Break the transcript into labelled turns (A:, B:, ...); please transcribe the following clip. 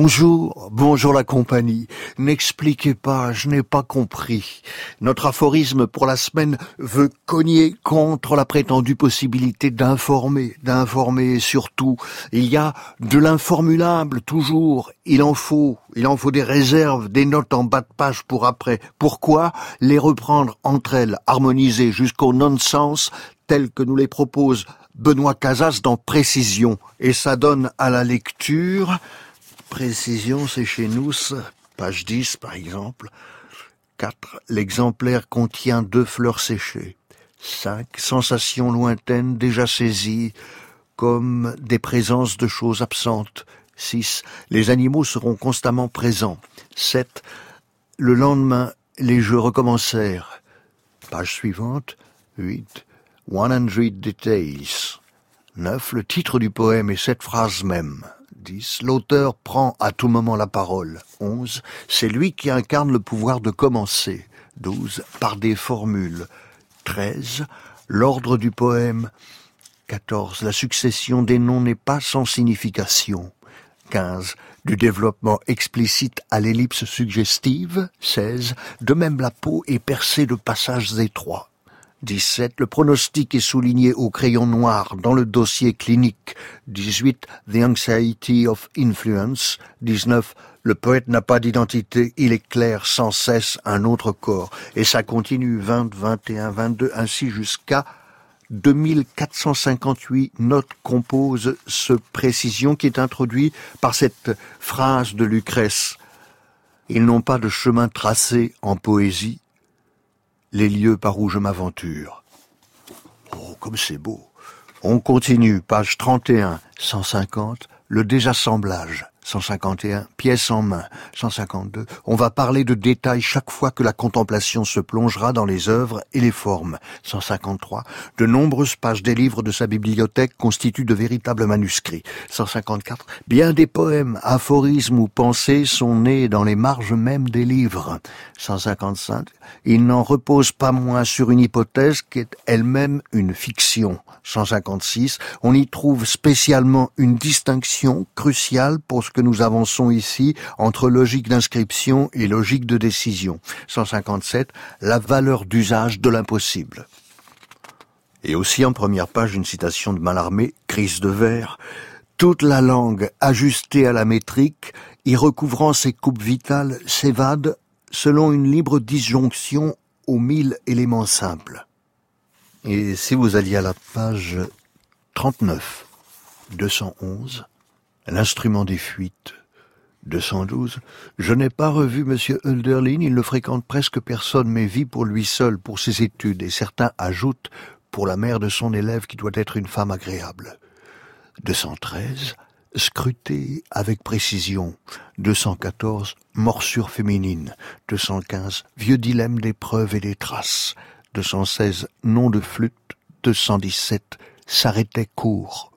A: Bonjour, bonjour la compagnie. N'expliquez pas, je n'ai pas compris. Notre aphorisme pour la semaine veut cogner contre la prétendue possibilité d'informer, d'informer surtout. Il y a de l'informulable toujours. Il en faut, il en faut des réserves, des notes en bas de page pour après. Pourquoi les reprendre entre elles, harmoniser jusqu'au non-sens tel que nous les propose Benoît Casas dans Précision? Et ça donne à la lecture Précision, c'est chez nous, page 10 par exemple. 4. L'exemplaire contient deux fleurs séchées. 5. Sensations lointaines déjà saisies, comme des présences de choses absentes. 6. Les animaux seront constamment présents. 7. Le lendemain, les jeux recommencèrent. Page suivante. 8. 100 details. 9. Le titre du poème est cette phrase même. L'auteur prend à tout moment la parole. 11. C'est lui qui incarne le pouvoir de commencer. 12. Par des formules. 13. L'ordre du poème. 14. La succession des noms n'est pas sans signification. 15. Du développement explicite à l'ellipse suggestive. 16. De même la peau est percée de passages étroits. 17. Le pronostic est souligné au crayon noir dans le dossier clinique. 18. The anxiety of influence. 19. Le poète n'a pas d'identité, il éclaire sans cesse un autre corps. Et ça continue 20, 21, 22, ainsi jusqu'à 2458 notes composent ce précision qui est introduit par cette phrase de Lucrèce. Ils n'ont pas de chemin tracé en poésie, les lieux par où je m'aventure. Oh, comme c'est beau. On continue, page 31, 150, le désassemblage. 151, pièce en main. 152, on va parler de détails chaque fois que la contemplation se plongera dans les œuvres et les formes. 153, de nombreuses pages des livres de sa bibliothèque constituent de véritables manuscrits. 154, bien des poèmes, aphorismes ou pensées sont nés dans les marges mêmes des livres. 155, il n'en repose pas moins sur une hypothèse qui est elle-même une fiction. 156, on y trouve spécialement une distinction cruciale pour ce que nous avançons ici entre logique d'inscription et logique de décision. 157, la valeur d'usage de l'impossible. Et aussi en première page une citation de Mallarmé, crise de verre. Toute la langue ajustée à la métrique, y recouvrant ses coupes vitales, s'évade selon une libre disjonction aux mille éléments simples. Et si vous alliez à la page 39, 211, l'instrument des fuites, 212, je n'ai pas revu Monsieur Hölderlin, il ne fréquente presque personne, mais vit pour lui seul, pour ses études, et certains ajoutent pour la mère de son élève qui doit être une femme agréable. 213, scruté avec précision. 214, morsure féminine. 215, vieux dilemme des preuves et des traces. 216, nom de flûte. 217, s'arrêtait court.